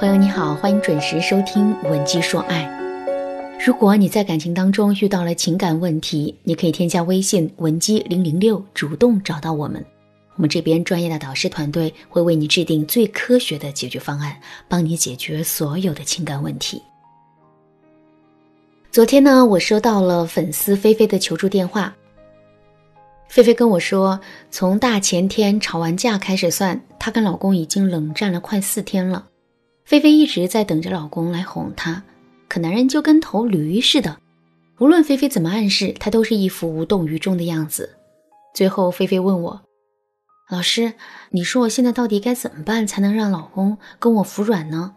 朋友你好，欢迎准时收听《文姬说爱》。如果你在感情当中遇到了情感问题，你可以添加微信文姬零零六，主动找到我们。我们这边专业的导师团队会为你制定最科学的解决方案，帮你解决所有的情感问题。昨天呢，我收到了粉丝菲菲的求助电话。菲菲跟我说，从大前天吵完架开始算，她跟老公已经冷战了快四天了。菲菲一直在等着老公来哄她，可男人就跟头驴似的，无论菲菲怎么暗示，他都是一副无动于衷的样子。最后，菲菲问我：“老师，你说我现在到底该怎么办，才能让老公跟我服软呢？”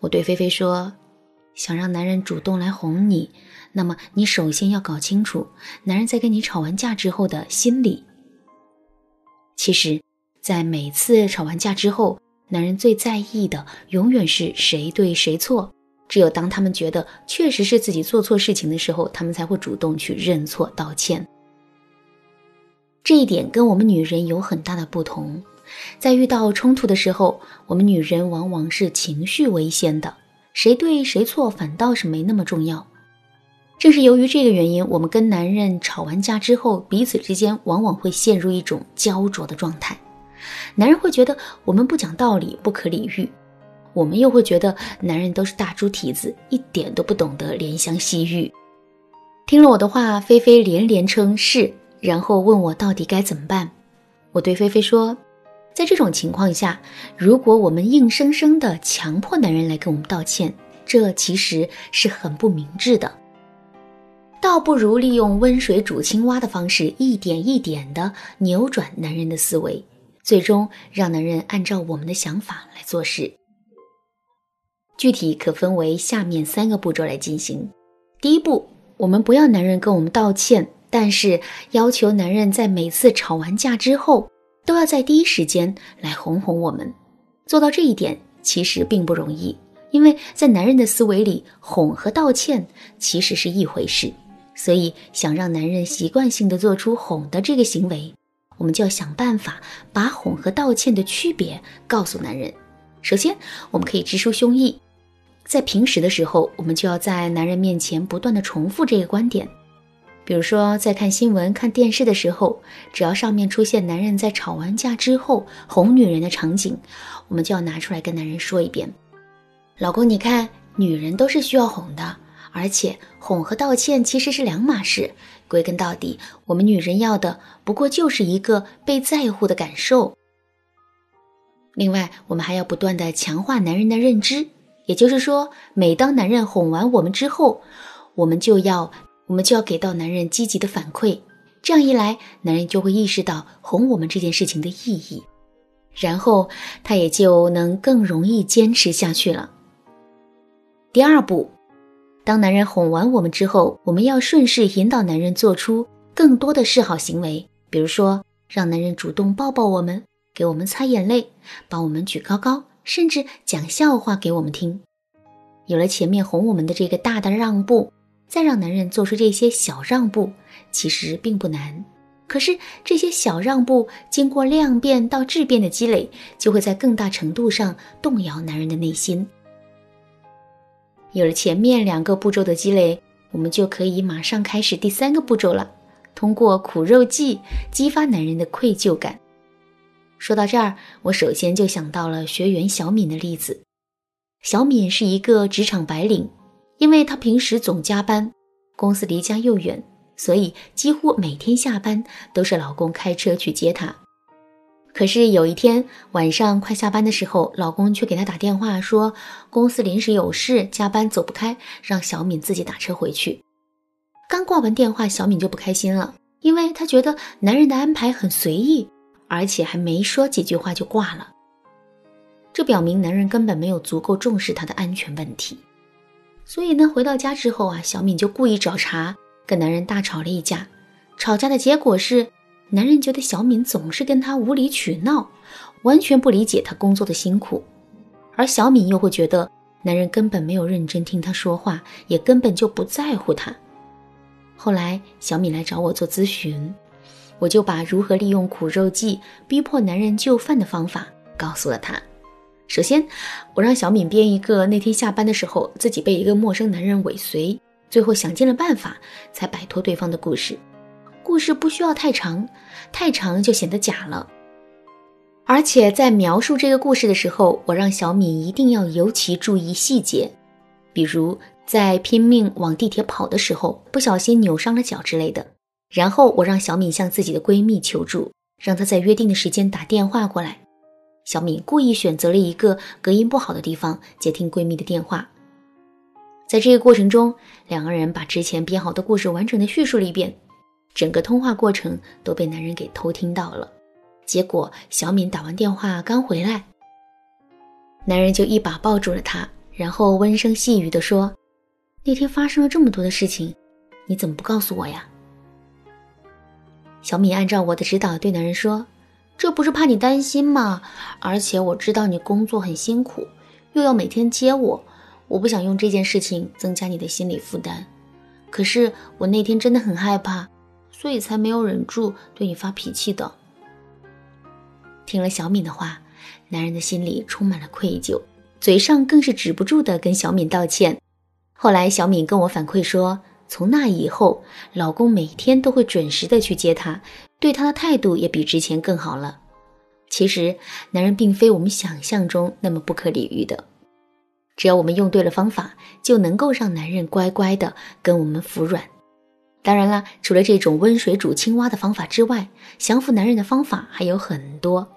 我对菲菲说：“想让男人主动来哄你。”那么，你首先要搞清楚男人在跟你吵完架之后的心理。其实，在每次吵完架之后，男人最在意的永远是谁对谁错。只有当他们觉得确实是自己做错事情的时候，他们才会主动去认错道歉。这一点跟我们女人有很大的不同。在遇到冲突的时候，我们女人往往是情绪为先的，谁对谁错反倒是没那么重要。正是由于这个原因，我们跟男人吵完架之后，彼此之间往往会陷入一种焦灼的状态。男人会觉得我们不讲道理、不可理喻，我们又会觉得男人都是大猪蹄子，一点都不懂得怜香惜玉。听了我的话，菲菲连连称是，然后问我到底该怎么办。我对菲菲说，在这种情况下，如果我们硬生生的强迫男人来跟我们道歉，这其实是很不明智的。倒不如利用温水煮青蛙的方式，一点一点地扭转男人的思维，最终让男人按照我们的想法来做事。具体可分为下面三个步骤来进行。第一步，我们不要男人跟我们道歉，但是要求男人在每次吵完架之后，都要在第一时间来哄哄我们。做到这一点其实并不容易，因为在男人的思维里，哄和道歉其实是一回事。所以，想让男人习惯性的做出哄的这个行为，我们就要想办法把哄和道歉的区别告诉男人。首先，我们可以直抒胸臆，在平时的时候，我们就要在男人面前不断的重复这个观点。比如说，在看新闻、看电视的时候，只要上面出现男人在吵完架之后哄女人的场景，我们就要拿出来跟男人说一遍：“老公，你看，女人都是需要哄的。”而且哄和道歉其实是两码事，归根到底，我们女人要的不过就是一个被在乎的感受。另外，我们还要不断的强化男人的认知，也就是说，每当男人哄完我们之后，我们就要我们就要给到男人积极的反馈。这样一来，男人就会意识到哄我们这件事情的意义，然后他也就能更容易坚持下去了。第二步。当男人哄完我们之后，我们要顺势引导男人做出更多的示好行为，比如说让男人主动抱抱我们，给我们擦眼泪，帮我们举高高，甚至讲笑话给我们听。有了前面哄我们的这个大的让步，再让男人做出这些小让步，其实并不难。可是这些小让步经过量变到质变的积累，就会在更大程度上动摇男人的内心。有了前面两个步骤的积累，我们就可以马上开始第三个步骤了。通过苦肉计激发男人的愧疚感。说到这儿，我首先就想到了学员小敏的例子。小敏是一个职场白领，因为她平时总加班，公司离家又远，所以几乎每天下班都是老公开车去接她。可是有一天晚上快下班的时候，老公却给她打电话说公司临时有事，加班走不开，让小敏自己打车回去。刚挂完电话，小敏就不开心了，因为她觉得男人的安排很随意，而且还没说几句话就挂了。这表明男人根本没有足够重视她的安全问题。所以呢，回到家之后啊，小敏就故意找茬，跟男人大吵了一架。吵架的结果是。男人觉得小敏总是跟他无理取闹，完全不理解他工作的辛苦，而小敏又会觉得男人根本没有认真听他说话，也根本就不在乎他。后来小敏来找我做咨询，我就把如何利用苦肉计逼迫男人就范的方法告诉了他。首先，我让小敏编一个那天下班的时候自己被一个陌生男人尾随，最后想尽了办法才摆脱对方的故事。故事不需要太长，太长就显得假了。而且在描述这个故事的时候，我让小敏一定要尤其注意细节，比如在拼命往地铁跑的时候不小心扭伤了脚之类的。然后我让小敏向自己的闺蜜求助，让她在约定的时间打电话过来。小敏故意选择了一个隔音不好的地方接听闺蜜的电话。在这个过程中，两个人把之前编好的故事完整的叙述了一遍，整个通话过程都被男人给偷听到了。结果，小敏打完电话刚回来，男人就一把抱住了她，然后温声细语地说：“那天发生了这么多的事情，你怎么不告诉我呀？”小敏按照我的指导对男人说：“这不是怕你担心吗？而且我知道你工作很辛苦，又要每天接我，我不想用这件事情增加你的心理负担。可是我那天真的很害怕，所以才没有忍住对你发脾气的。”听了小敏的话，男人的心里充满了愧疚，嘴上更是止不住的跟小敏道歉。后来，小敏跟我反馈说，从那以后，老公每天都会准时的去接她，对她的态度也比之前更好了。其实，男人并非我们想象中那么不可理喻的，只要我们用对了方法，就能够让男人乖乖的跟我们服软。当然了，除了这种温水煮青蛙的方法之外，降服男人的方法还有很多。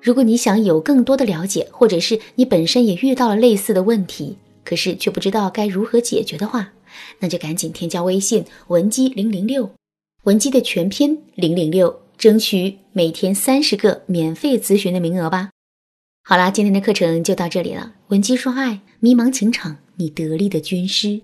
如果你想有更多的了解，或者是你本身也遇到了类似的问题，可是却不知道该如何解决的话，那就赶紧添加微信文姬零零六，文姬的全拼零零六，争取每天三十个免费咨询的名额吧。好啦，今天的课程就到这里了。文姬说爱，迷茫情场，你得力的军师。